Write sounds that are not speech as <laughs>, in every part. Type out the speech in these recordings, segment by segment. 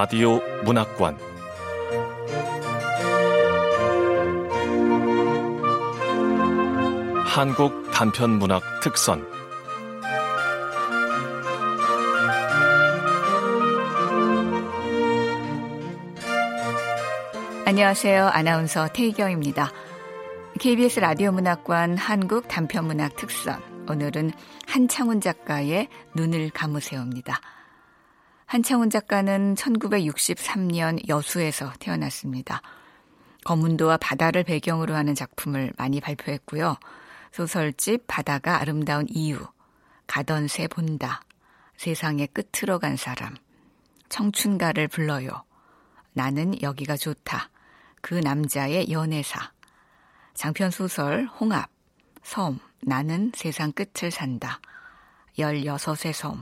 라디오 문학관 한국 단편 문학 특선 안녕하세요. 아나운서 태희경입니다. KBS 라디오 문학관 한국 단편 문학 특선 오늘은 한창훈 작가의 눈을 감으세요입니다. 한창훈 작가는 1963년 여수에서 태어났습니다. 거문도와 바다를 배경으로 하는 작품을 많이 발표했고요. 소설집 바다가 아름다운 이유, 가던 새 본다, 세상의 끝으로 간 사람, 청춘가를 불러요, 나는 여기가 좋다, 그 남자의 연애사, 장편 소설 홍합, 섬, 나는 세상 끝을 산다, 16의 섬,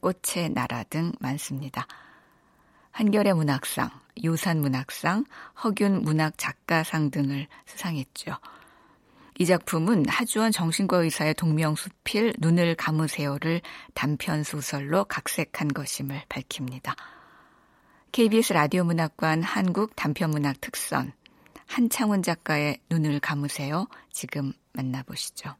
꽃의 나라 등 많습니다. 한겨레 문학상, 유산 문학상, 허균 문학 작가상 등을 수상했죠. 이 작품은 하주원 정신과 의사의 동명수필 눈을 감으세요를 단편 소설로 각색한 것임을 밝힙니다. KBS 라디오 문학관 한국 단편 문학 특선 한창훈 작가의 눈을 감으세요. 지금 만나보시죠.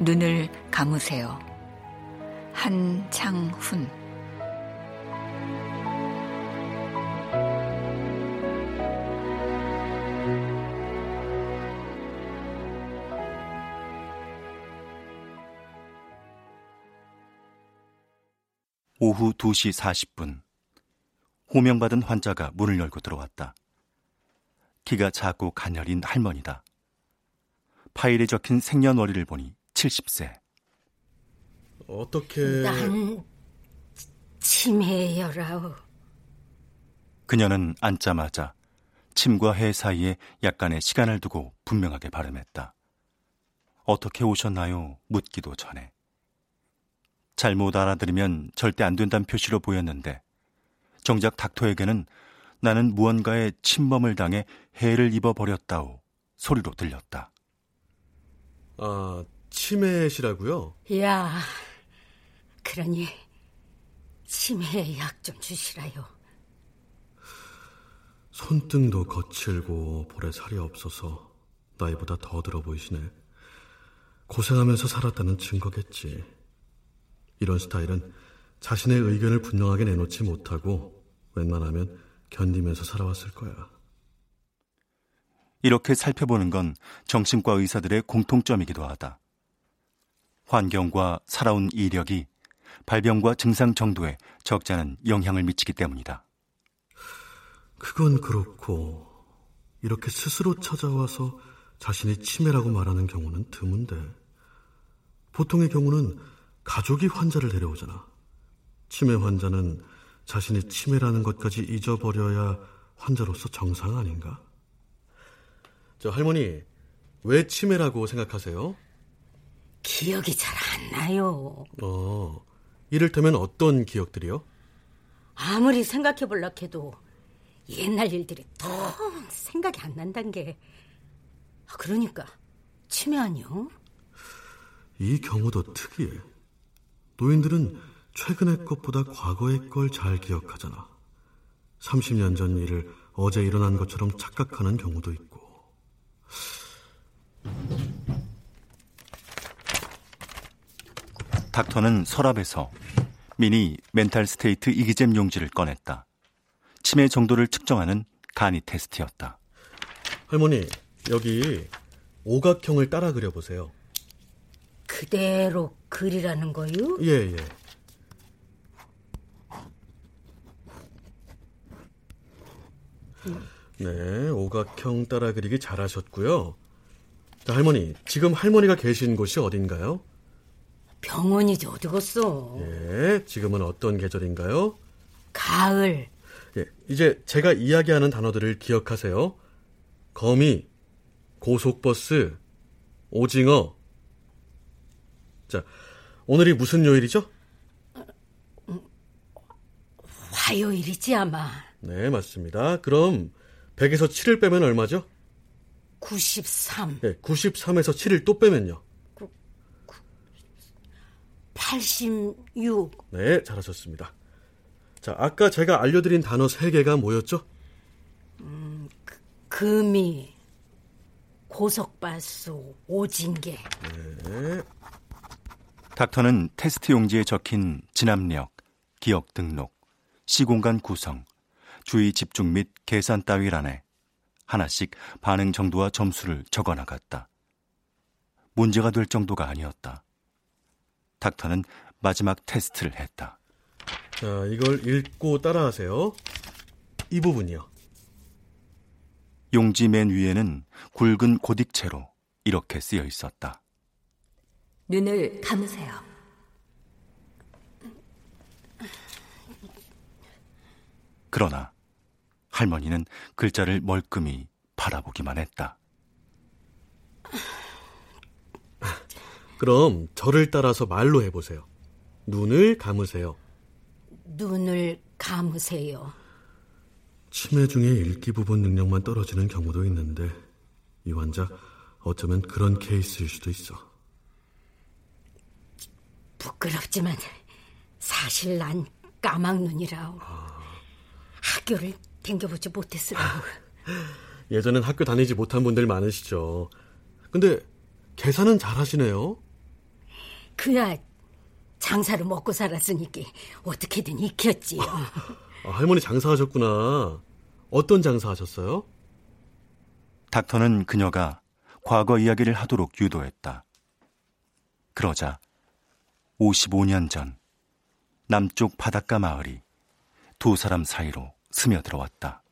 눈을 감으세요. 한창훈 오후 2시 40분 호명받은 환자가 문을 열고 들어왔다. 키가 작고 가녀린 할머니다. 파일에 적힌 생년월일을 보니 70세. 어떻게... 난 치매여라오. 그녀는 앉자마자 침과 해 사이에 약간의 시간을 두고 분명하게 발음했다. 어떻게 오셨나요? 묻기도 전에. 잘못 알아들으면 절대 안 된다는 표시로 보였는데 정작 닥터에게는 나는 무언가에 침범을 당해 해를 입어버렸다오 소리로 들렸다. 아, 치매시라고요? 야, 그러니 치매 약좀 주시라요. 손등도 거칠고 볼에 살이 없어서 나이보다 더 들어 보이시네. 고생하면서 살았다는 증거겠지. 이런 스타일은 자신의 의견을 분명하게 내놓지 못하고 웬만하면 견디면서 살아왔을 거야. 이렇게 살펴보는 건 정신과 의사들의 공통점이기도 하다. 환경과 살아온 이력이 발병과 증상 정도에 적지 않은 영향을 미치기 때문이다. 그건 그렇고 이렇게 스스로 찾아와서 자신이 치매라고 말하는 경우는 드문데 보통의 경우는 가족이 환자를 데려오잖아. 치매 환자는 자신이 치매라는 것까지 잊어버려야 환자로서 정상 아닌가? 저 할머니, 왜 치매라고 생각하세요? 기억이 잘 안 나요. 어, 이를테면 어떤 기억들이요? 아무리 생각해 볼라 해도 옛날 일들이 더 생각이 안 난단 게. 아, 그러니까 치매 아니요? 이 경우도 특이해. 노인들은 최근의 것보다 과거의 걸 잘 기억하잖아. 30년 전 일을 어제 일어난 것처럼 착각하는 경우도 있고. 닥터는 서랍에서 Mini Mental State Exam 용지를 꺼냈다. 치매 정도를 측정하는 간이 테스트였다. 할머니, 여기 오각형을 따라 그려보세요. 그대로 그리라는 거요? 예, 예. 네, 오각형 따라 그리기 잘하셨고요. 자, 할머니, 지금 할머니가 계신 곳이 어딘가요? 병원이지 어디겠어? 예, 지금은 어떤 계절인가요? 가을. 예, 이제 제가 이야기하는 단어들을 기억하세요. 거미, 고속버스, 오징어. 자, 오늘이 무슨 요일이죠? 화요일이지 아마. 네, 맞습니다. 그럼 100에서 7을 빼면 얼마죠? 93. 네, 93에서 7을 또 빼면요. 86. 네, 잘하셨습니다. 자, 아까 제가 알려드린 단어 3개가 뭐였죠? 음, 그, 금이, 고속발수, 오징계. 네. 닥터는 테스트 용지에 적힌 진압력, 기억 등록, 시공간 구성, 주의 집중 및 계산 따위란에 하나씩 반응 정도와 점수를 적어 나갔다. 문제가 될 정도가 아니었다. 닥터는 마지막 테스트를 했다. 자, 이걸 읽고 따라하세요. 이 부분이요. 용지 맨 위에는 굵은 고딕체로 이렇게 쓰여 있었다. 눈을 감으세요. 그러나 할머니는 글자를 멀끔히 바라보기만 했다. 그럼 저를 따라서 말로 해보세요. 눈을 감으세요. 눈을 감으세요. 치매 중에 읽기 부분 능력만 떨어지는 경우도 있는데 이 환자 어쩌면 그런 케이스일 수도 있어. 부끄럽지만 사실 난 까막눈이라오. 아... 학교를 댕겨보지 못했으라고. <laughs> 예전엔 학교 다니지 못한 분들 많으시죠. 근데 계산은 잘하시네요. 그야 장사로 먹고 살았으니까 어떻게든 익혔지요. 아, 할머니 장사하셨구나. 어떤 장사하셨어요? 닥터는 그녀가 과거 이야기를 하도록 유도했다. 그러자 55년 전 남쪽 바닷가 마을이 두 사람 사이로 스며들어왔다.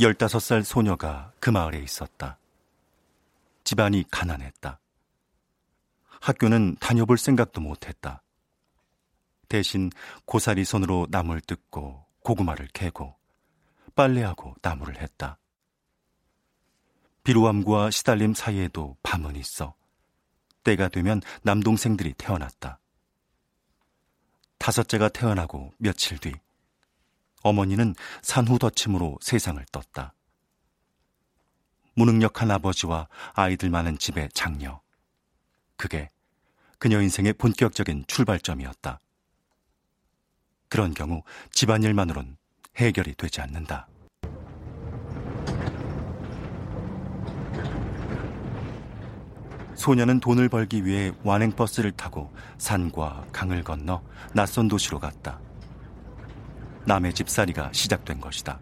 열다섯 살 소녀가 그 마을에 있었다. 집안이 가난했다. 학교는 다녀볼 생각도 못했다. 대신 고사리 손으로 나무를 뜯고 고구마를 캐고 빨래하고 나무를 했다. 비루함과 시달림 사이에도 밤은 있어 때가 되면 남동생들이 태어났다. 다섯째가 태어나고 며칠 뒤 어머니는 산후더침으로 세상을 떴다. 무능력한 아버지와 아이들 많은 집의 장녀. 그게 그녀 인생의 본격적인 출발점이었다. 그런 경우 집안일만으론 해결이 되지 않는다. 소녀는 돈을 벌기 위해 완행버스를 타고 산과 강을 건너 낯선 도시로 갔다. 남의 집살이가 시작된 것이다.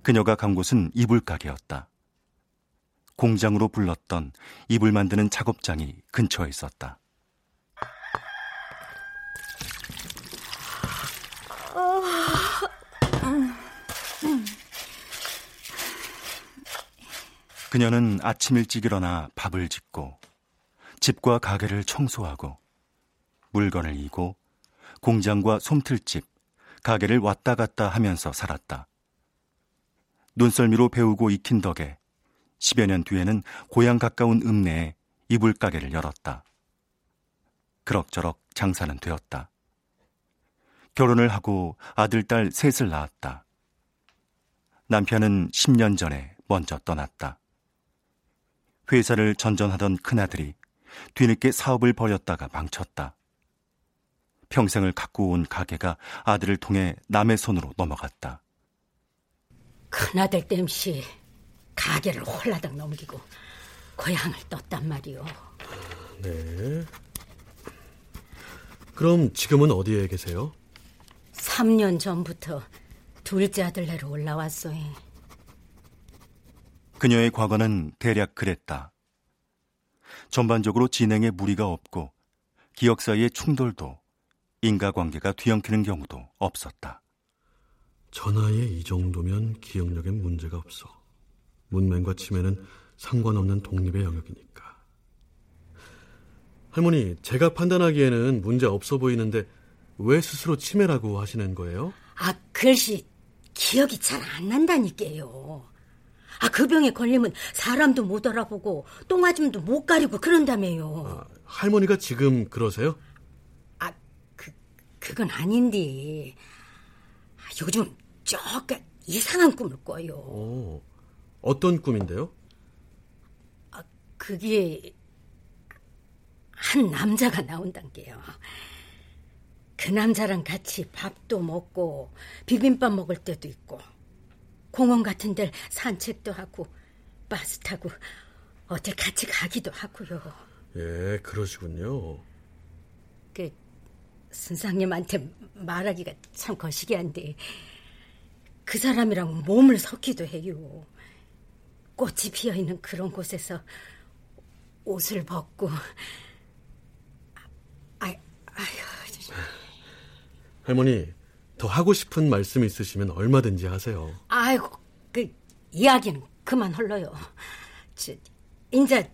그녀가 간 곳은 이불 가게였다. 공장으로 불렀던 이불 만드는 작업장이 근처에 있었다. 그녀는 아침 일찍 일어나 밥을 짓고 집과 가게를 청소하고 물건을 이고 공장과 솜틀집, 가게를 왔다 갔다 하면서 살았다. 눈썰미로 배우고 익힌 덕에 10여 년 뒤에는 고향 가까운 읍내에 이불 가게를 열었다. 그럭저럭 장사는 되었다. 결혼을 하고 아들, 딸 셋을 낳았다. 남편은 10년 전에 먼저 떠났다. 회사를 전전하던 큰아들이 뒤늦게 사업을 벌였다가 망쳤다. 평생을 갖고 온 가게가 아들을 통해 남의 손으로 넘어갔다. 큰아들 땜시 가게를 홀라당 넘기고 고향을 떴단 말이오. 네. 그럼 지금은 어디에 계세요? 3년 전부터 둘째 아들네로 올라왔어요. 그녀의 과거는 대략 그랬다. 전반적으로 진행에 무리가 없고 기억 사이의 충돌도 인과관계가 뒤엉키는 경우도 없었다. 전하에 이 정도면 기억력엔 문제가 없어. 문맹과 치매는 상관없는 독립의 영역이니까. 할머니, 제가 판단하기에는 문제 없어 보이는데 왜 스스로 치매라고 하시는 거예요? 아, 글씨 기억이 잘 안 난다니까요. 아, 그 병에 걸리면 사람도 못 알아보고 똥아줌도 못 가리고 그런다며요. 아, 할머니가 지금 그러세요? 그, 그건 아닌데. 아, 요즘 조금 이상한 꿈을 꿔요. 오, 어떤 꿈인데요? 아, 그게 한 남자가 나온단 게요. 그 남자랑 같이 밥도 먹고 비빔밥 먹을 때도 있고 공원 같은 데 산책도 하고 버스 타고 어딜 같이 가기도 하고요. 예, 그러시군요. 그 선상님한테 말하기가 참 거시기한데 그 사람이랑 몸을 섞기도 해요. 꽃이 피어 있는 그런 곳에서 옷을 벗고 아, 아휴. 할머니, 더 하고 싶은 말씀 있으시면 얼마든지 하세요. 아이고, 그 이야기는 그만. 저, 인자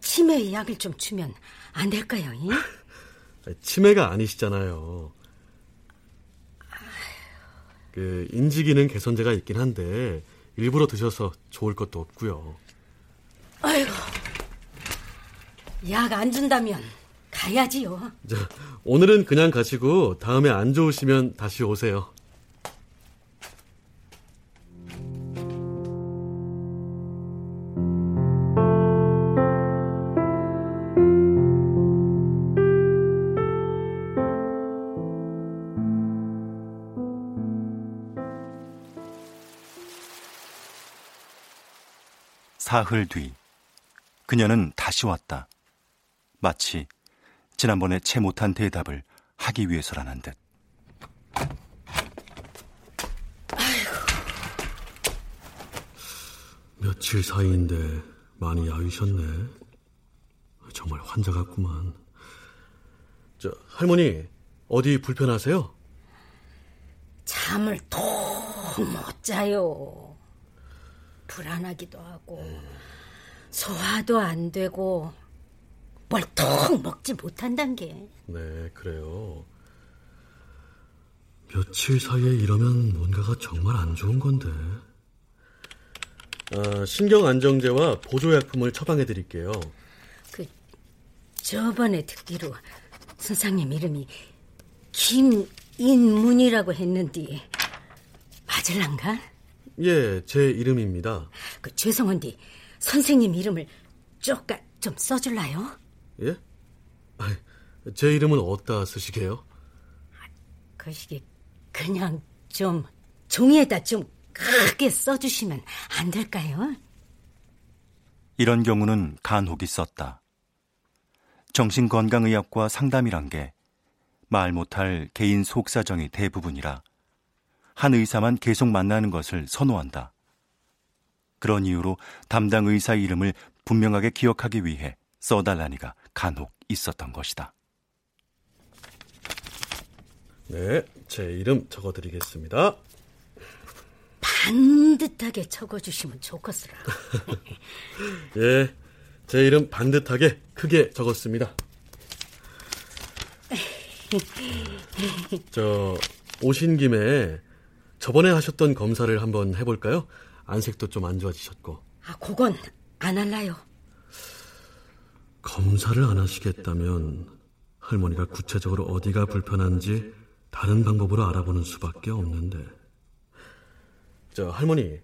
치매 약을 좀 주면 안 될까요? 이? 치매가 아니시잖아요. 그 인지 기능 개선제가 있긴 한데 일부러 드셔서 좋을 것도 없고요. 아이고, 약 안 준다면 가야지요. 자, 오늘은 그냥 가시고 다음에 안 좋으시면 다시 오세요. 사흘 뒤 그녀는 다시 왔다. 마치 지난번에 채 못한 대답을 하기 위해서라는 듯. 며칠 사이인데 많이 야위셨네. 정말 환자 같구만. 저 할머니 어디 불편하세요? 잠을 통 못 자요. 불안하기도 하고 소화도 안 되고 뭘통 먹지 못한단 게. 네, 그래요. 며칠 사이에 이러면 뭔가가 정말 안 좋은 건데. 아, 신경 안정제와 보조약품을 처방해 드릴게요. 그 저번에 듣기로 선생님 이름이 김인문이라고 했는데 맞을란가? 예, 제 이름입니다. 그 죄송한데 선생님 이름을 쪼까 좀 써줄라요? 예? 아, 제 이름은 어디다 쓰시게요? 거시기 그냥 좀 종이에다 좀 크게 써주시면 안 될까요? 이런 경우는 간혹 있었다. 정신건강의학과 상담이란 게 말 못할 개인 속사정이 대부분이라 한 의사만 계속 만나는 것을 선호한다. 그런 이유로 담당 의사 이름을 분명하게 기억하기 위해 써달라니가 간혹 있었던 것이다. 네, 제 이름 적어드리겠습니다. 반듯하게 적어주시면 좋겠으라. <laughs> 예, 제 이름 반듯하게 크게 적었습니다. <laughs> 저 오신 김에 저번에 하셨던 검사를 한번 해볼까요? 안색도 좀 안 좋아지셨고. 아, 그건 안 할라요. 검사를 안 하시겠다면 할머니가 구체적으로 어디가 불편한지 다른 방법으로 알아보는 수밖에 없는데. 저 할머니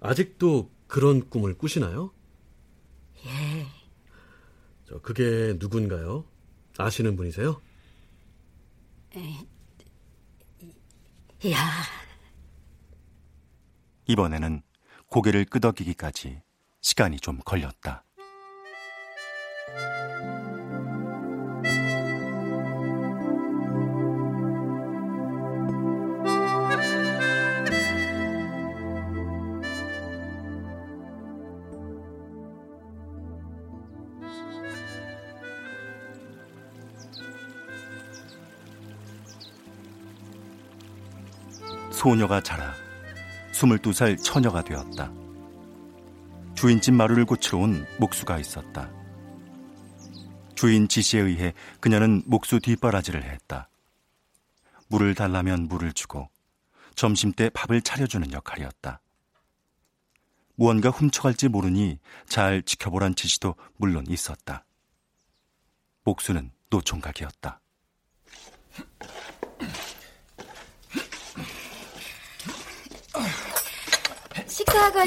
아직도 그런 꿈을 꾸시나요? 예. 저 그게 누군가요? 아시는 분이세요? 야, 이번에는 고개를 끄덕이기까지 시간이 좀 걸렸다. 소녀가 자라 22살 처녀가 되었다. 주인집 마루를 고치러 온 목수가 있었다. 주인 지시에 의해 그녀는 목수 뒷바라지를 했다. 물을 달라면 물을 주고 점심 때 밥을 차려주는 역할이었다. 무언가 훔쳐갈지 모르니 잘 지켜보란 지시도 물론 있었다. 목수는 노총각이었다.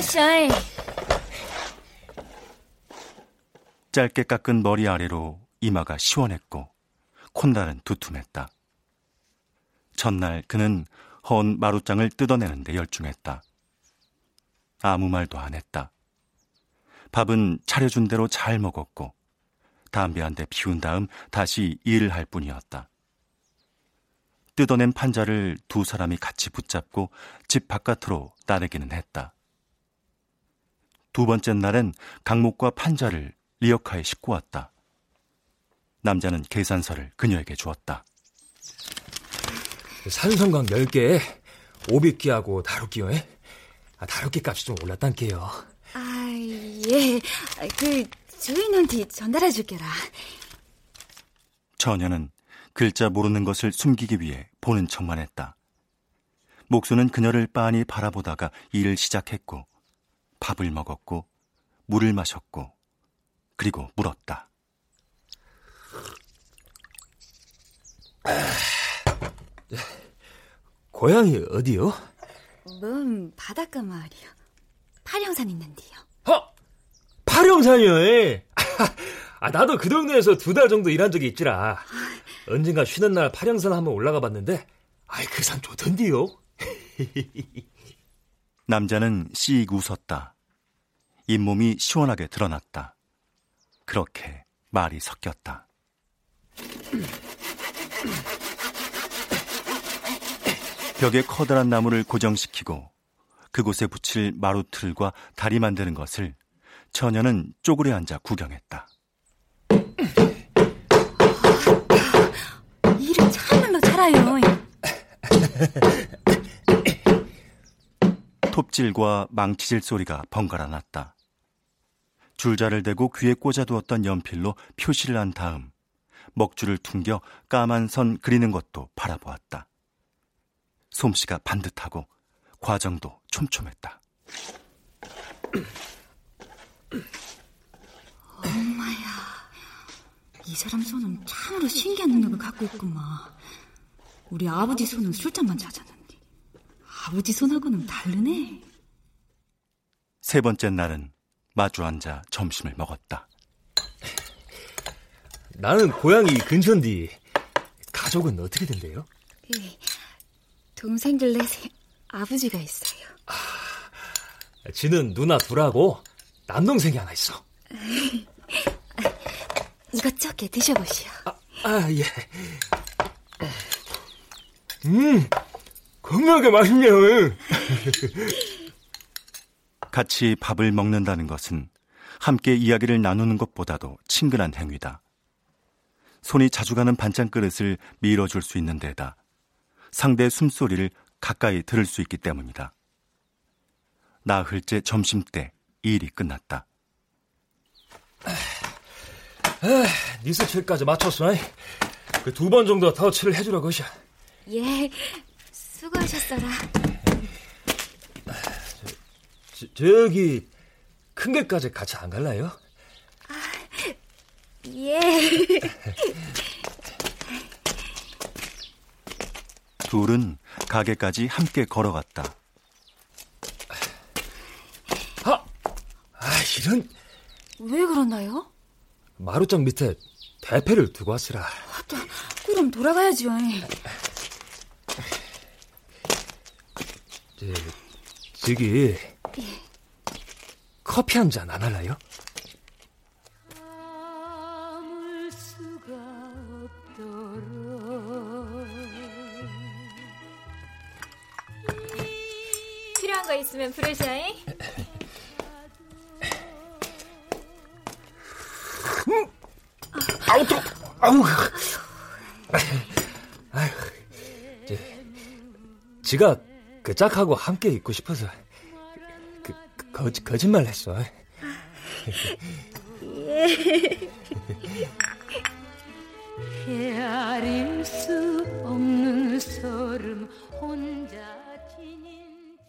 셔이. 짧게 깎은 머리 아래로 이마가 시원했고 콧날은 두툼했다. 전날 그는 헌 마루장을 뜯어내는데 열중했다. 아무 말도 안 했다. 밥은 차려준 대로 잘 먹었고 담배 한 대 피운 다음 다시 일을 할 뿐이었다. 뜯어낸 판자를 두 사람이 같이 붙잡고 집 바깥으로 따내기는 했다. 두 번째 날엔 강목과 판자를 리어카에 싣고 왔다. 남자는 계산서를 그녀에게 주었다. 산성강 10개, 오비끼하고 다루끼요. 아, 다루끼 값이 좀 올랐단게요. 아, 예. 그 주인한테 전달해 줄게라. 처녀는 글자 모르는 것을 숨기기 위해 보는 척만 했다. 목수는 그녀를 빤히 바라보다가 일을 시작했고 밥을 먹었고 물을 마셨고 그리고 물었다. 고향이 어디요? 먼 바닷가 마을이요. 파령산 있는데요. 어? 파령산이요. 예. <laughs> 아, 나도 그 동네에서 두 달 정도 일한 적이 있지라. 언젠가 쉬는 날 파령산 한번 올라가 봤는데, 아이, 그 산 좋던데요. <laughs> 남자는 씩 웃었다. 잇몸이 시원하게 드러났다. 그렇게 말이 섞였다. 벽에 커다란 나무를 고정시키고 그곳에 붙일 마루틀과 다리 만드는 것을 처녀는 쪼그려 앉아 구경했다. 일을 참말로 잘해요. 톱질과 망치질 소리가 번갈아 났다. 줄자를 대고 귀에 꽂아두었던 연필로 표시를 한 다음 먹줄을 퉁겨 까만 선 그리는 것도 바라보았다. 솜씨가 반듯하고 과정도 촘촘했다. 엄마야, 이 사람 손은 참으로 신기한 능력을 갖고 있구만. 우리 아버지 손은 술잔만 찾았는데 아버지 손하고는 다르네. 세 번째 날은 마주 앉아 점심을 먹었다. 나는 고향이 근처인데 가족은 어떻게 된대요? 예, 동생들 넷에 아버지가 있어요. 지는 누나 둘하고 남동생이 하나 있어. <laughs> 이것저것 드셔보시오. 아, 아 예. 음, 건강하게 맛있네요. <laughs> 같이 밥을 먹는다는 것은 함께 이야기를 나누는 것보다도 친근한 행위다. 손이 자주 가는 반찬 그릇을 밀어줄 수 있는 데다 상대의 숨소리를 가까이 들을 수 있기 때문이다. 나흘째 점심 때 일이 끝났다. 니스칠까지 맞췄어. 그 두 번 정도 터치를 해주라 것이야. 예, 수고하셨어라. 저, 저기 큰 개까지 같이 안 갈라요? 예. <laughs> 둘은 가게까지 함께 걸어갔다. 아, 아 이런 왜 그러나요? 마루장 밑에 대패를 두고 왔으라. 그럼 돌아가야죠. 저, 저기 커피. 한 잔 안 할라요? 필요한 거 있으면 부르셔잉. 아우 또! 아우! 아휴. 제, 지가 그 짝하고 함께 있고 싶어서 거짓 거짓말 했어. 예. <laughs> 헤아릴 수 없는 소름 혼자 지닌 채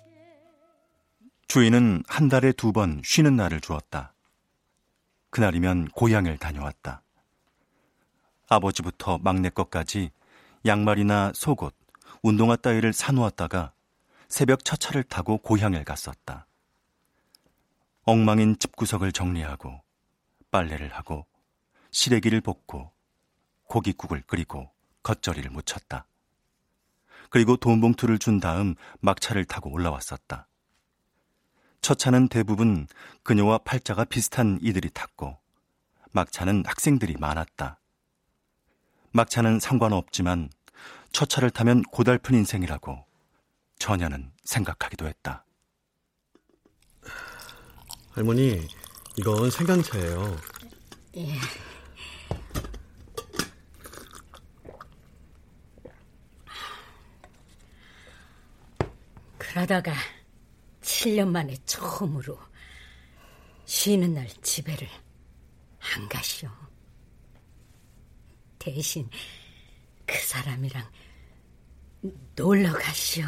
주인은 한 달에 두 번 쉬는 날을 주었다. 그날이면 고향을 다녀왔다. 아버지부터 막내 것까지 양말이나 속옷, 운동화 따위를 사놓았다가 새벽 첫 차를 타고 고향을 갔었다. 엉망인 집구석을 정리하고 빨래를 하고 시래기를 볶고 고깃국을 끓이고 겉절이를 묻혔다. 그리고 돈 봉투를 준 다음 막차를 타고 올라왔었다. 첫 차는 대부분 그녀와 팔자가 비슷한 이들이 탔고 막차는 학생들이 많았다. 막차는 상관없지만 첫 차를 타면 고달픈 인생이라고 처녀는 생각하기도 했다. 할머니, 이건 생강차예요. 예. 그러다가 7년 만에 처음으로 쉬는 날 집에를 안 가시오. 대신 그 사람이랑 놀러 가시오.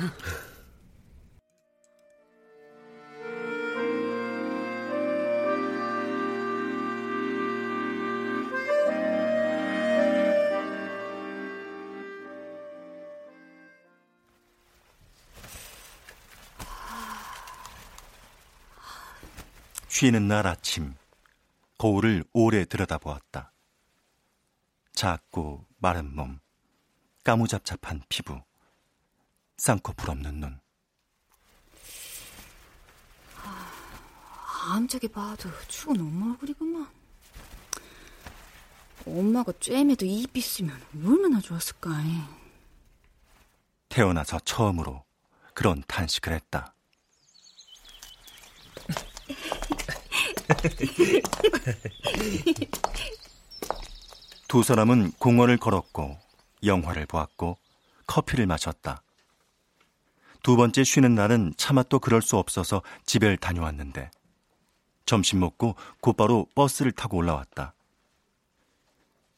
쉬는 날 아침 거울을 오래 들여다보았다. 작고 마른 몸, 까무잡잡한 피부, 쌍꺼풀 없는 눈. 암짝에 봐도 죽은 엄마 얼굴이구만. 엄마가 쬐매도 입 있으면 얼마나 좋았을까. 태어나서 처음으로 그런 탄식을 했다. 두 사람은 공원을 걸었고 영화를 보았고 커피를 마셨다. 두 번째 쉬는 날은 차마 또 그럴 수 없어서 집에 다녀왔는데 점심 먹고 곧바로 버스를 타고 올라왔다.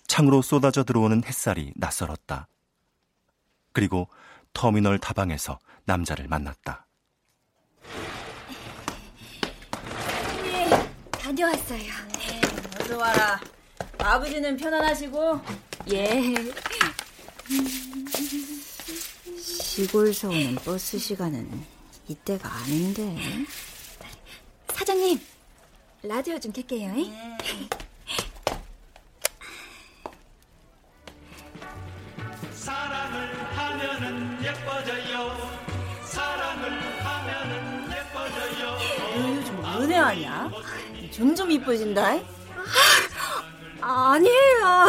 창으로 쏟아져 들어오는 햇살이 낯설었다. 그리고 터미널 다방에서 남자를 만났다. 다녀왔어요. 어서 와라. 아버지는 편안하시고? 예. 시골서 오는 버스 시간은 이때가 아닌데. 사장님, 라디오 좀 켤게요. 사랑을 하면은 예뻐져요. 사랑을 하면은 예뻐져요. 너 요즘 은혜 아니야? 점점 이뻐진다. 아니에요.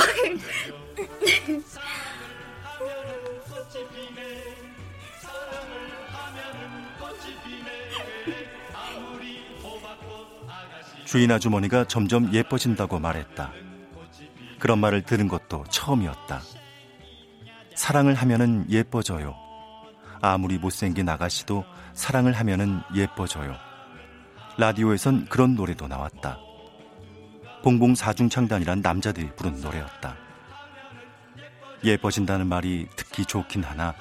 주인 아주머니가 점점 예뻐진다고 말했다. 그런 말을 들은 것도 처음이었다. 사랑을 하면은 예뻐져요. 아무리 못생긴 아가씨도 사랑을 하면은 예뻐져요. 라디오에선 그런 노래도 나왔다. 봉봉 사중창단이란 남자들이 부른 노래였다. 예뻐진다는 말이 듣기 좋긴 하나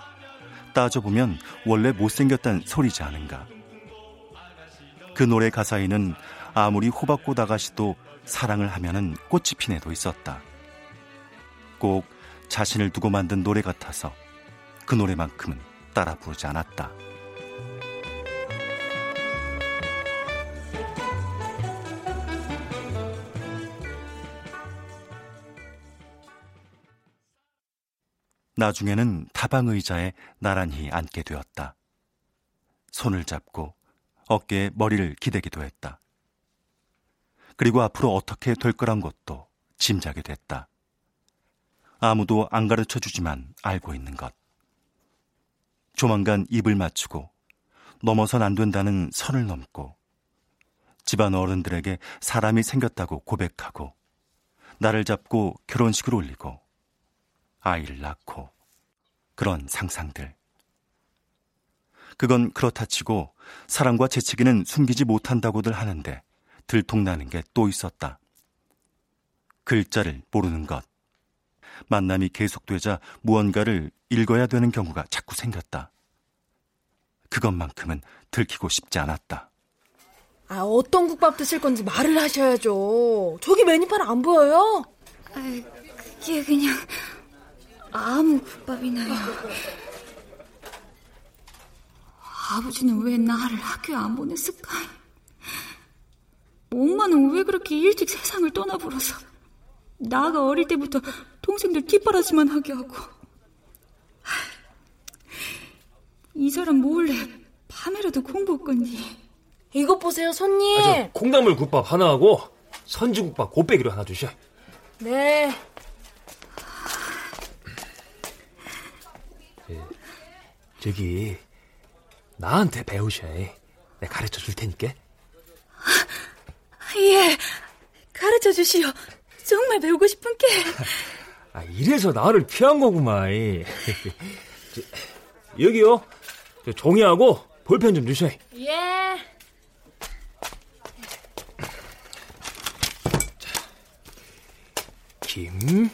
따져보면 원래 못생겼단 소리지 않은가. 그 노래 가사에는 아무리 호박꽃 아가씨도 사랑을 하면은 꽃이 핀 애도 있었다. 꼭 자신을 두고 만든 노래 같아서 그 노래만큼은 따라 부르지 않았다. 나중에는 다방 의자에 나란히 앉게 되었다. 손을 잡고 어깨에 머리를 기대기도 했다. 그리고 앞으로 어떻게 될 거란 것도 짐작이 됐다. 아무도 안 가르쳐 주지만 알고 있는 것. 조만간 입을 맞추고 넘어선 안 된다는 선을 넘고 집안 어른들에게 사람이 생겼다고 고백하고 나를 잡고 결혼식을 올리고 아이를 낳고 그런 상상들. 그건 그렇다 치고 사랑과 재치기는 숨기지 못한다고들 하는데 들통나는 게 또 있었다. 글자를 모르는 것. 만남이 계속되자 무언가를 읽어야 되는 경우가 자꾸 생겼다. 그것만큼은 들키고 싶지 않았다. 아, 어떤 국밥 드실 건지 말을 하셔야죠. 저기 메뉴판 안 보여요? 아, 그게 그냥 아무 국밥이나요. 아버지는 왜 나를 학교에 안 보냈을까? 엄마는 왜 그렇게 일찍 세상을 떠나버려서? 나가 어릴 때부터 동생들 뒷바라지만 하게 하고. 이 사람 몰래 밤에라도 공부 건지 이것 보세요 손님. 아, 저 콩나물 국밥 하나 하고 선지국밥 곱빼기로 하나 주셔. 네 저기 나한테 배우셔. 내가 가르쳐 줄 테니까. 예. 가르쳐 주시오. 정말 배우고 싶은 게. 아, 이래서 나를 피한 거구만. 여기요. 저 종이하고 볼펜 좀 주셔. 예. 김한순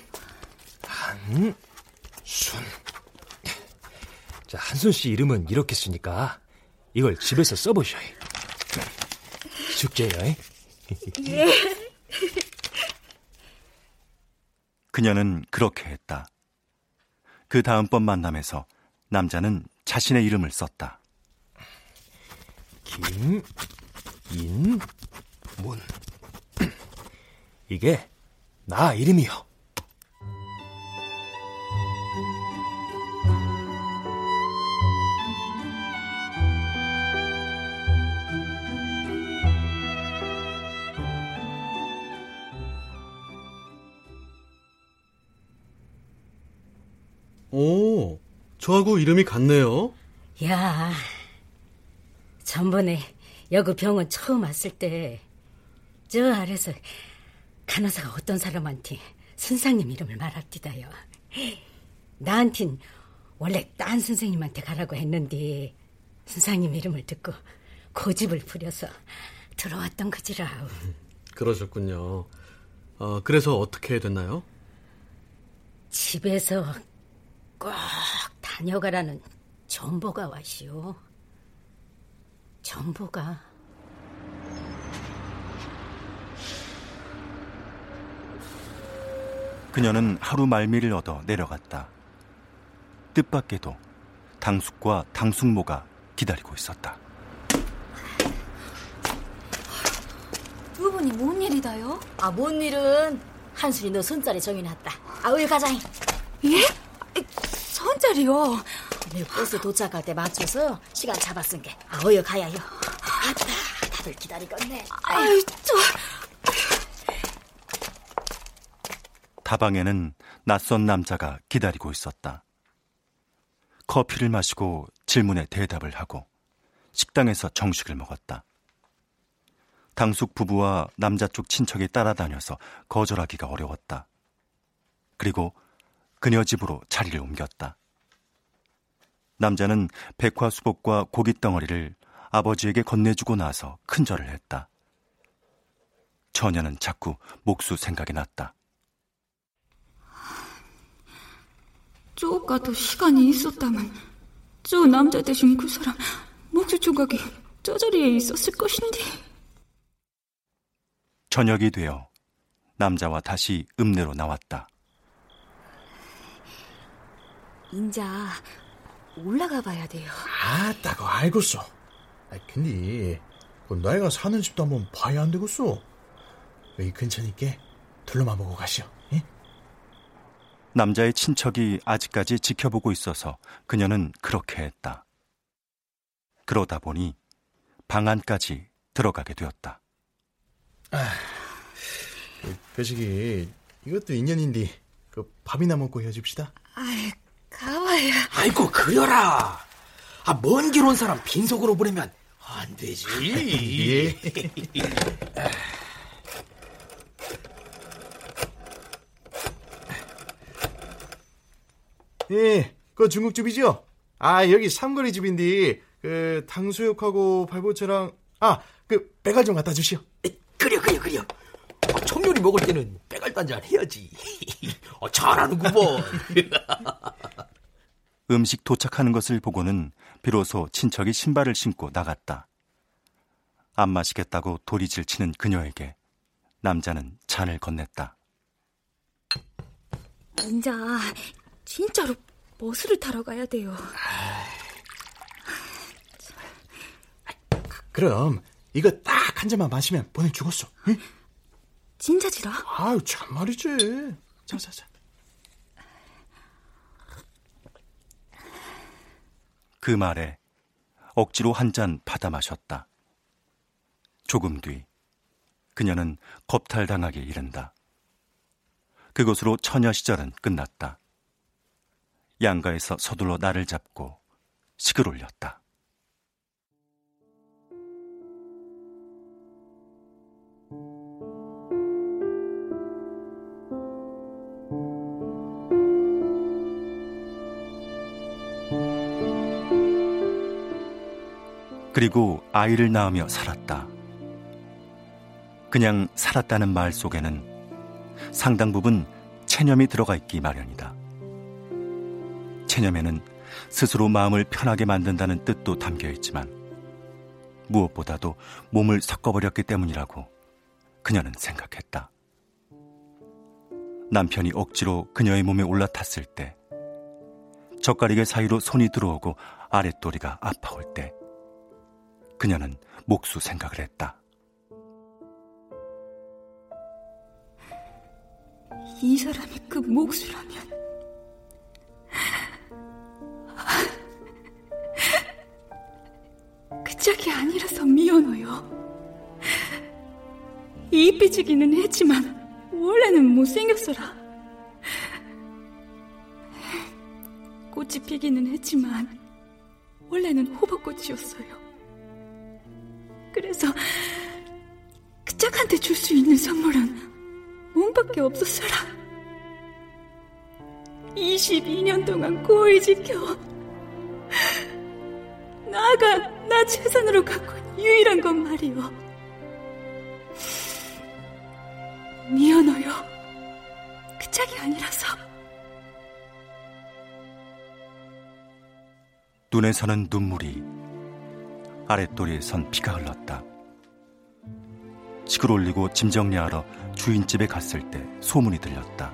자 한순 씨 이름은 이렇게 쓰니까 이걸 집에서 써보셔. 숙제요. <laughs> 그녀는 그렇게 했다. 그 다음번 만남에서 남자는 자신의 이름을 썼다. 김인문. <clears throat> 이게 나 이름이요 저하고 이름이 같네요. 야, 전번에 여기 병원 처음 왔을 때 저 아래서 간호사가 어떤 사람한테 선생님 이름을 말합디다요. 나한텐 원래 딴 선생님한테 가라고 했는데 선생님 이름을 듣고 고집을 부려서 들어왔던 거지라. 그러셨군요. 어, 그래서 어떻게 됐나요? 집에서 꼭 다녀가라는 전보가 왔시오. 전보가. 그녀는 하루 말미를 얻어 내려갔다. 뜻밖에도 당숙과 당숙모가 기다리고 있었다. 두 분이 뭔 일이다요? 아, 뭔 일은 한순이 너 손자리 정해놨다. 아, 어이 가자잉. 예? 손자리요? 내 버스 도착할 때 맞춰서 시간 잡았은 게. 아, 어여 가야요. 아따, 다들 기다리겠네. 아유, 저 다방에는 낯선 남자가 기다리고 있었다. 커피를 마시고 질문에 대답을 하고 식당에서 정식을 먹었다. 당숙 부부와 남자 쪽 친척이 따라다녀서 거절하기가 어려웠다. 그리고 그녀 집으로 자리를 옮겼다. 남자는 백화수복과 고깃덩어리를 아버지에게 건네주고 나서 큰절을 했다. 처녀는 자꾸 목수 생각이 났다. 쪼가도 시간이 있었다면 저 남자 대신 그 사람 목수 조각이 저 자리에 있었을 것인데 저녁이 되어 남자와 다시 읍내로 나왔다. 인자 올라가 봐야 돼요. 아따, 그 알겠어. 아, 근데 그 내가 사는 집도 한번 봐야 안 되겠어. 여기 근처니까 둘러만 보고 가시오. 예? 남자의 친척이 아직까지 지켜보고 있어서 그녀는 그렇게 했다. 그러다 보니 방 안까지 들어가게 되었다. 그 저기 이것도 인연인데 그 밥이나 먹고 헤어집시다. 아 이, 가와야. 아이고 그려라. 아 먼 길 온 사람 빈속으로 보내면 안 되지. 예. <laughs> 예, 그 중국집이죠? 아, 여기 삼거리 집인데, 그, 탕수육하고 발보채랑, 아, 그, 배갈 좀 갖다 주시오. 그려 그려 그려. 아, 청년이 먹을 때는 빼갈단잔 해야지. 아, <laughs> 잘하는구먼. <laughs> 음식 도착하는 것을 보고는 비로소 친척이 신발을 신고 나갔다. 안 마시겠다고 도리질 치는 그녀에게 남자는 잔을 건넸다. 인자, 진짜로 버스를 타러 가야 돼요. 그럼 이거 딱 한 잔만 마시면 보내주겠어. 응? 진짜지라? 아유 참 말이지. 자 자 자. 그 말에 억지로 한 잔 받아 마셨다. 조금 뒤 그녀는 겁탈당하게 이른다. 그것으로 처녀 시절은 끝났다. 양가에서 서둘러 나를 잡고 식을 올렸다. 그리고 아이를 낳으며 살았다. 그냥 살았다는 말 속에는 상당 부분 체념이 들어가 있기 마련이다. 체념에는 스스로 마음을 편하게 만든다는 뜻도 담겨 있지만 무엇보다도 몸을 섞어버렸기 때문이라고 그녀는 생각했다. 남편이 억지로 그녀의 몸에 올라탔을 때, 젓가락의 사이로 손이 들어오고 아랫도리가 아파올 때, 그녀는 목수 생각을 했다. 이 사람이 그 목수라면 그 짝이 아니라서 미워너요. 이 삐지기는 했지만 원래는 못생겼어라. 꽃이 피기는 했지만 원래는 호박꽃이었어요. 그래서 그 짝한테 줄 수 있는 선물은 몸밖에 없었어라. 22년 동안 고이 지켜 나가 나 재산으로 갖고 유일한 건 말이오. 미안해요. 그 짝이 아니라서. 눈에서는 눈물이 아랫도리에선 피가 흘렀다. 식을 올리고 짐 정리하러 주인집에 갔을 때 소문이 들렸다.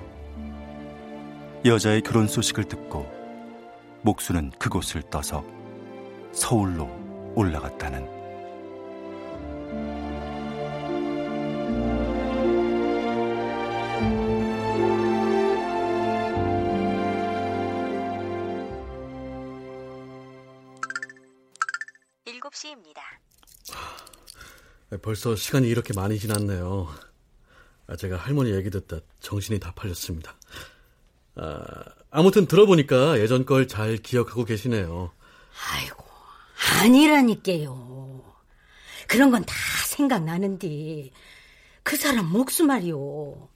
여자의 결혼 소식을 듣고 목수는 그곳을 떠서 서울로 올라갔다는 벌써 시간이 이렇게 많이 지났네요. 아, 제가 할머니 얘기 듣다 정신이 다 팔렸습니다. 아, 아무튼 들어보니까 예전 걸 잘 기억하고 계시네요. 아이고, 아니라니까요. 그런 건 다 생각나는데 그 사람 목수 말이요.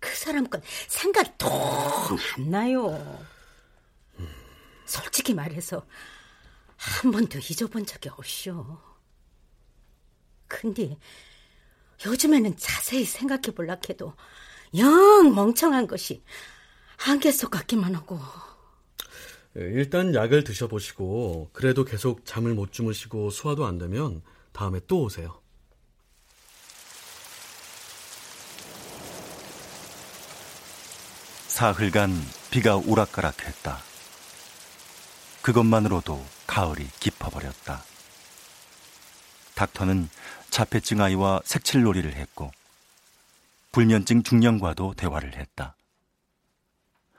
그 사람 건 생각이 통안 나요. 솔직히 말해서 한 번도 잊어본 적이 없쇼. 근데 요즘에는 자세히 생각해 볼라 해도 영 멍청한 것이 한계 속 같기만 하고. 예, 일단 약을 드셔보시고 그래도 계속 잠을 못 주무시고 소화도 안 되면 다음에 또 오세요. 사흘간 비가 오락가락했다. 그것만으로도 가을이 깊어버렸다. 닥터는 자폐증 아이와 색칠놀이를 했고 불면증 중년과도 대화를 했다.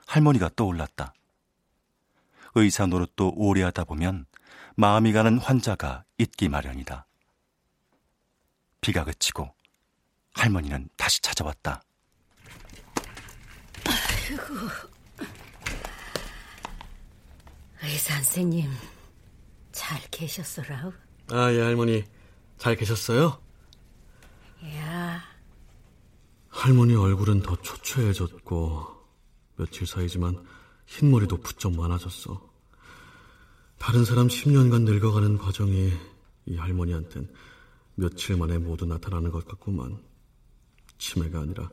할머니가 떠올랐다. 의사 노릇도 오래 하다 보면 마음이 가는 환자가 있기 마련이다. 비가 그치고 할머니는 다시 찾아왔다. 아이고. 의사 선생님, 잘 계셨어라? 아, 예, 할머니. 잘 계셨어요? 야. 할머니 얼굴은 더 초췌해졌고, 며칠 사이지만 흰머리도 부쩍 많아졌어. 다른 사람 10년간 늙어가는 과정이 이 할머니한텐 며칠 만에 모두 나타나는 것 같구만. 치매가 아니라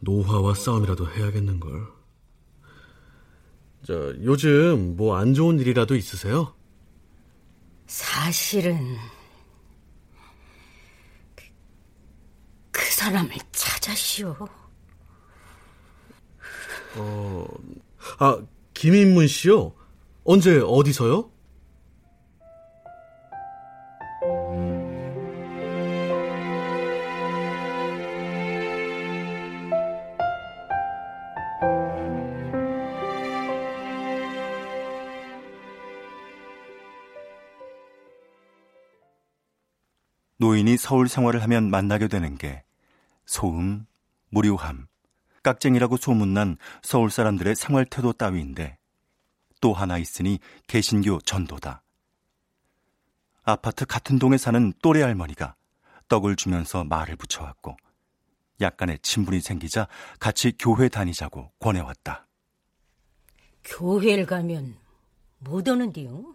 노화와 싸움이라도 해야겠는걸. 저, 요즘 뭐 안 좋은 일이라도 있으세요? 사실은 그, 그 사람을 찾아시오. 어, 아, 김인문 씨요? 언제 어디서요? 노인이 서울 생활을 하면 만나게 되는 게 소음, 무료함, 깍쟁이라고 소문난 서울 사람들의 생활 태도 따위인데 또 하나 있으니 개신교 전도다. 아파트 같은 동에 사는 또래 할머니가 떡을 주면서 말을 붙여왔고 약간의 친분이 생기자 같이 교회 다니자고 권해왔다. 교회를 가면 못 오는데요?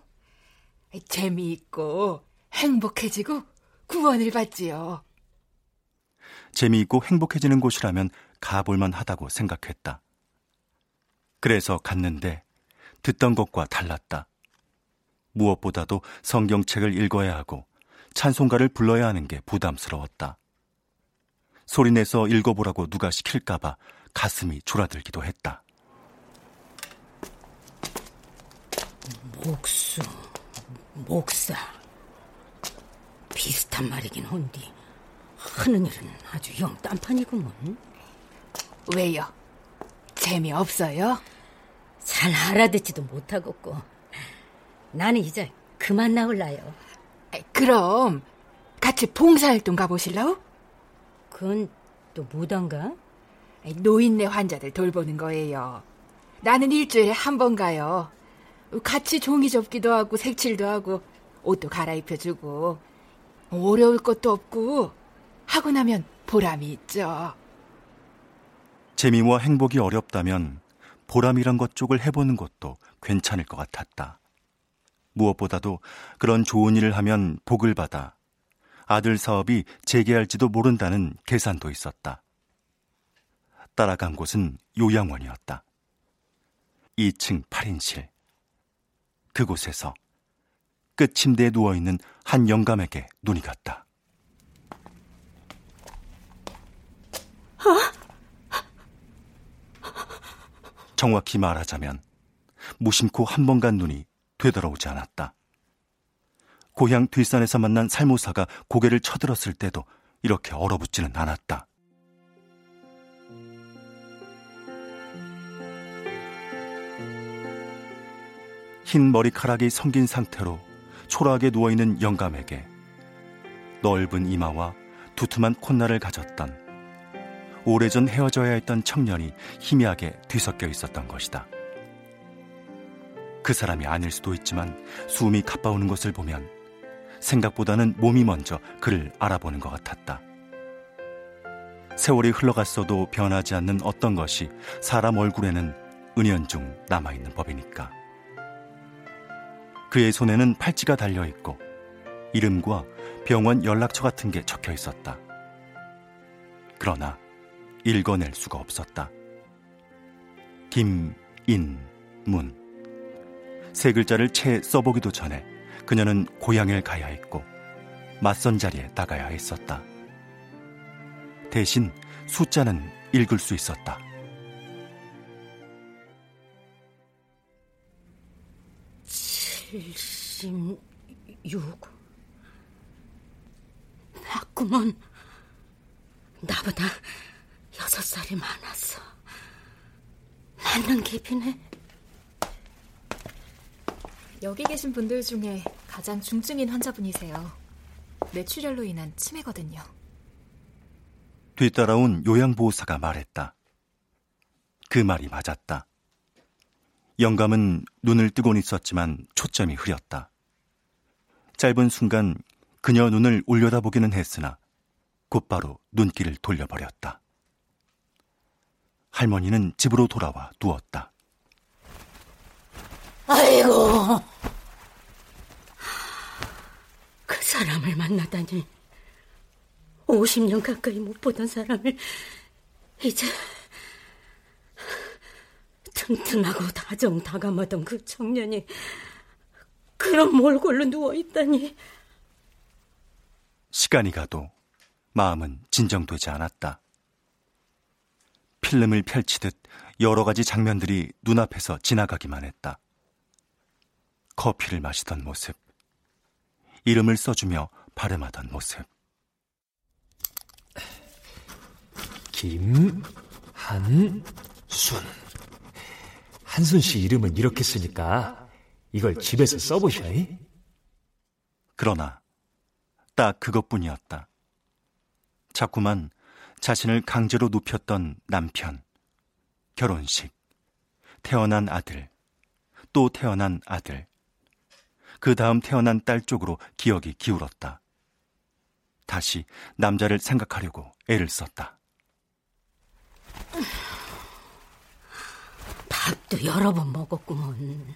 재미있고 행복해지고 구원을 받지요. 재미있고 행복해지는 곳이라면 가볼만 하다고 생각했다. 그래서 갔는데 듣던 것과 달랐다. 무엇보다도 성경책을 읽어야 하고 찬송가를 불러야 하는 게 부담스러웠다. 소리내서 읽어보라고 누가 시킬까봐 가슴이 졸아들기도 했다. 목수, 목사. 비슷한 말이긴 한디 하는 일은 아주 영 딴판이구먼. 왜요? 재미없어요? 잘 알아듣지도 못하겠고 나는 이제 그만 나올라요. 그럼 같이 봉사활동 가보실라우? 그건 또 뭐던가? 노인네 환자들 돌보는 거예요. 나는 일주일에 한 번 가요. 같이 종이 접기도 하고 색칠도 하고 옷도 갈아입혀주고 어려울 것도 없고 하고 나면 보람이 있죠. 재미와 행복이 어렵다면 보람이란 것 쪽을 해보는 것도 괜찮을 것 같았다. 무엇보다도 그런 좋은 일을 하면 복을 받아 아들 사업이 재개할지도 모른다는 계산도 있었다. 따라간 곳은 요양원이었다. 2층 8인실. 그곳에서 끝 침대에 누워있는 한 영감에게 눈이 갔다. 정확히 말하자면 무심코 한 번 간 눈이 되돌아오지 않았다. 고향 뒷산에서 만난 살모사가 고개를 쳐들었을 때도 이렇게 얼어붙지는 않았다. 흰 머리카락이 성긴 상태로 초라하게 누워있는 영감에게 넓은 이마와 두툼한 콧날을 가졌던 오래전 헤어져야 했던 청년이 희미하게 뒤섞여 있었던 것이다. 그 사람이 아닐 수도 있지만 숨이 가빠오는 것을 보면 생각보다는 몸이 먼저 그를 알아보는 것 같았다. 세월이 흘러갔어도 변하지 않는 어떤 것이 사람 얼굴에는 은연중 남아있는 법이니까. 그의 손에는 팔찌가 달려 있고 이름과 병원 연락처 같은 게 적혀 있었다. 그러나 읽어낼 수가 없었다. 김인문. 세 글자를 채 써보기도 전에 그녀는 고향을 가야 했고 맞선 자리에 나가야 했었다. 대신 숫자는 읽을 수 있었다. 칠십육. 맞구먼. 나보다 여섯 살이 많았어. 맞는 개비네. 여기 계신 분들 중에 가장 중증인 환자분이세요. 뇌출혈로 인한 치매거든요. 뒤따라온 요양보호사가 말했다. 그 말이 맞았다. 영감은 눈을 뜨곤 있었지만 초점이 흐렸다. 짧은 순간 그녀 눈을 올려다보기는 했으나 곧바로 눈길을 돌려버렸다. 할머니는 집으로 돌아와 누웠다. 아이고, 그 사람을 만나다니 50년 가까이 못 보던 사람을 이제 튼튼하고 다정다감하던 그 청년이 그런 몰골로 누워있다니. 시간이 가도 마음은 진정되지 않았다. 필름을 펼치듯 여러 가지 장면들이 눈앞에서 지나가기만 했다. 커피를 마시던 모습, 이름을 써주며 발음하던 모습. 김한순. 한순 씨 이름은 이렇게 쓰니까 이걸 집에서 써보셔. 그러나 딱 그것뿐이었다. 자꾸만 자신을 강제로 눕혔던 남편, 결혼식, 태어난 아들, 또 태어난 아들, 그 다음 태어난 딸 쪽으로 기억이 기울었다. 다시 남자를 생각하려고 애를 썼다. 밥도 여러 번 먹었구먼.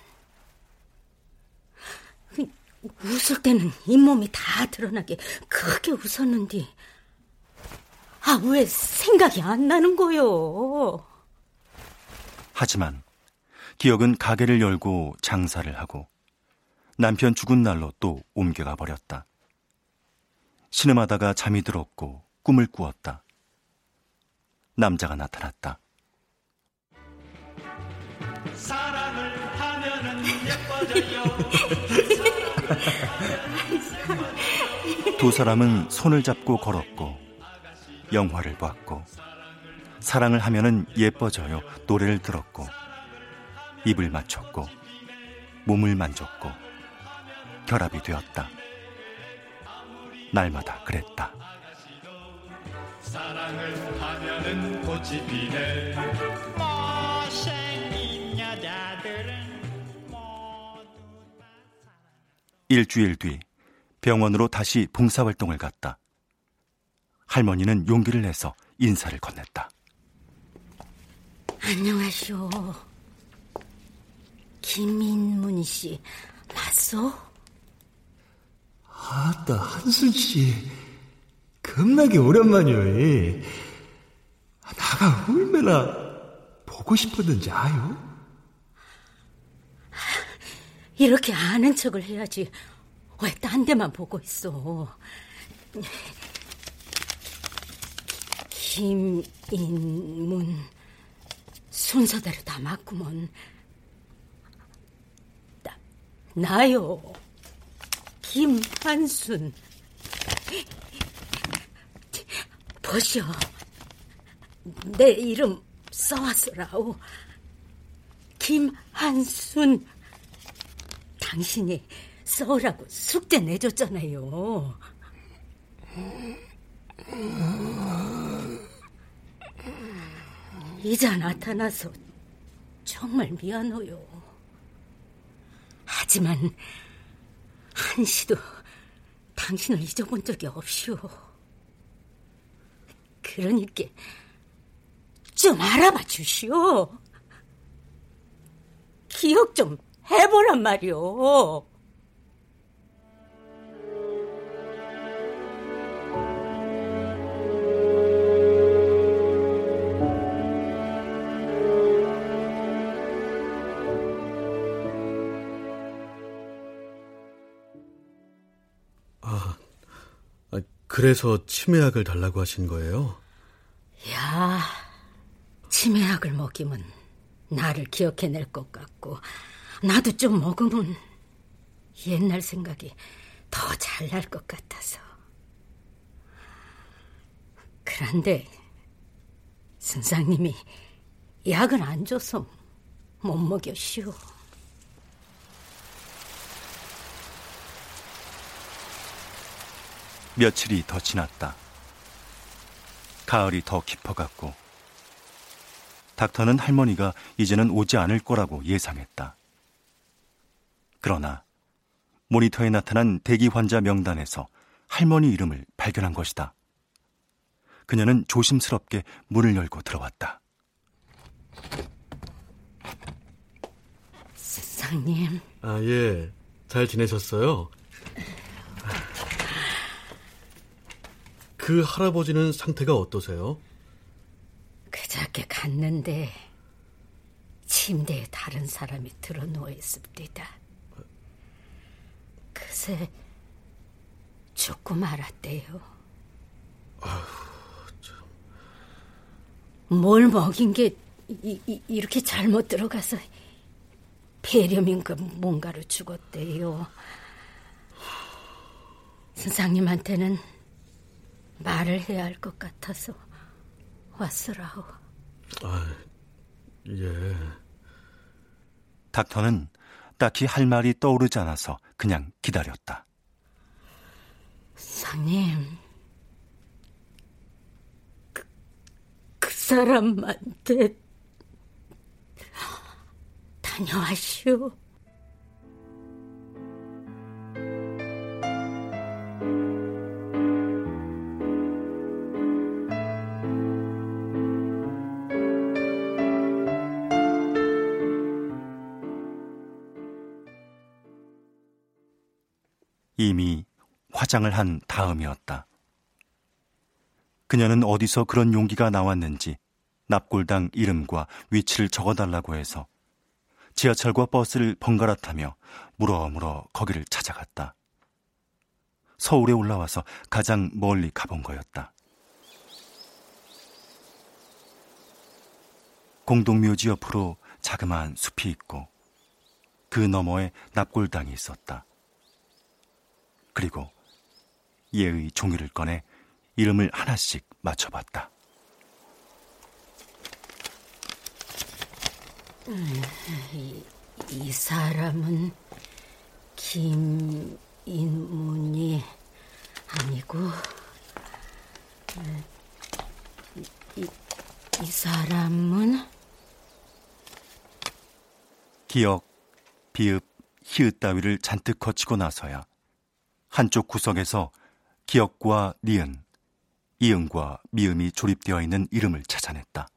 웃을 때는 잇몸이 다 드러나게 크게 웃었는데, 아, 왜 생각이 안 나는 거요? 하지만 기억은 가게를 열고 장사를 하고 남편 죽은 날로 또 옮겨가 버렸다. 신음하다가 잠이 들었고 꿈을 꾸었다. 남자가 나타났다. 사랑을 하면은 예뻐져요. 두 사람은 손을 잡고 걸었고 영화를 봤고 사랑을 하면은 예뻐져요 노래를 들었고 입을 맞췄고 몸을 만졌고 결합이 되었다. 날마다 그랬다. 사랑을 하면은 꽃이 피네. 못생긴 여자들은 일주일 뒤 병원으로 다시 봉사활동을 갔다. 할머니는 용기를 내서 인사를 건넸다. 안녕하쇼. 김인문 씨, 맞소? 아따, 한순 씨. 겁나게 오랜만이요. 나가 얼마나 보고 싶었는지 아요? 이렇게 아는 척을 해야지. 왜 딴 데만 보고 있어? 김인문 순서대로 다 맞구먼. 나, 나요. 김한순. 보시오. 내 이름 써왔어라오. 김한순. 당신이 써오라고 숙제 내줬잖아요. 이제 나타나서 정말 미안해요. 하지만 한시도 당신을 잊어본 적이 없시오. 그러니까 좀 알아봐 주시오. 기억 좀 해보란 말이오. 그래서 치매약을 달라고 하신 거예요? 야, 치매약을 먹이면 나를 기억해낼 것 같고 나도 좀 먹으면 옛날 생각이 더 잘 날 것 같아서. 그런데 선생님이 약을 안 줘서 못 먹였시오. 며칠이 더 지났다. 가을이 더 깊어갔고 닥터는 할머니가 이제는 오지 않을 거라고 예상했다. 그러나 모니터에 나타난 대기 환자 명단에서 할머니 이름을 발견한 것이다. 그녀는 조심스럽게 문을 열고 들어왔다. 세상님. 아, 예. 잘 지내셨어요? 그 할아버지는 상태가 어떠세요? 그저께 갔는데 침대에 다른 사람이 들어 누워 있습니다. 그새 죽고 말았대요. 뭘 먹인 게 이, 이, 이렇게 잘못 들어가서 폐렴인가 뭔가로 죽었대요. 선상님한테는 말을 해야 할 것 같아서 왔으라오. 아, 예. 닥터는 딱히 할 말이 떠오르지 않아서 그냥 기다렸다. 상님, 그, 그 사람한테 다녀와시오. 이미 화장을 한 다음이었다. 그녀는 어디서 그런 용기가 나왔는지 납골당 이름과 위치를 적어달라고 해서 지하철과 버스를 번갈아 타며 물어물어 거기를 찾아갔다. 서울에 올라와서 가장 멀리 가본 거였다. 공동묘지 옆으로 자그마한 숲이 있고 그 너머에 납골당이 있었다. 그리고 예의 종이를 꺼내 이름을 하나씩 맞춰봤다. 음, 이, 이 사람은 김인문이 아니고 이, 이 사람은 기억, 비읍, 히읗 따위를 잔뜩 거치고 나서야 한쪽 구석에서 기억과 니은, 이응과 미음이 조립되어 있는 이름을 찾아냈다.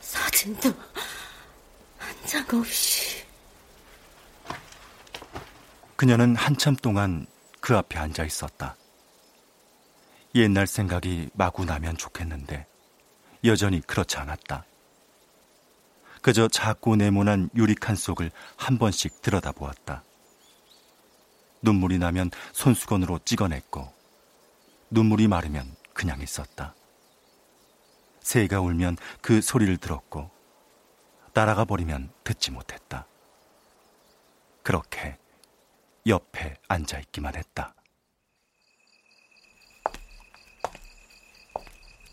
사진도 한 장 없이. 그녀는 한참 동안 그 앞에 앉아 있었다. 옛날 생각이 마구 나면 좋겠는데 여전히 그렇지 않았다. 그저 작고 네모난 유리칸 속을 한 번씩 들여다보았다. 눈물이 나면 손수건으로 찍어냈고 눈물이 마르면 그냥 있었다. 새가 울면 그 소리를 들었고 날아가 버리면 듣지 못했다. 그렇게 옆에 앉아 있기만 했다.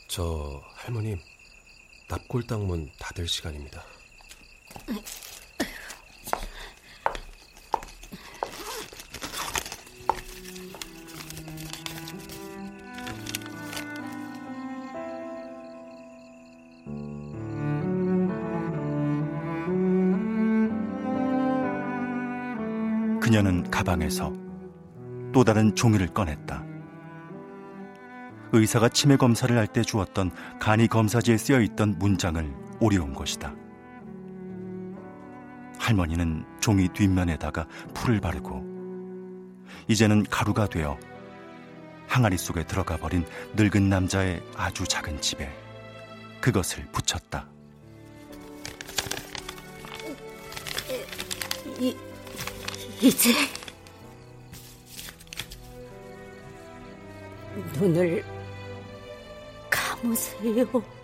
저 할머님 납골당문 닫을 시간입니다. 그녀는 가방에서 또 다른 종이를 꺼냈다. 의사가 치매 검사를 할 때 주었던 간이 검사지에 쓰여 있던 문장을 오려온 것이다. 할머니는 종이 뒷면에다가 풀을 바르고 이제는 가루가 되어 항아리 속에 들어가 버린 늙은 남자의 아주 작은 집에 그것을 붙였다. 이, 이제 눈을 감으세요.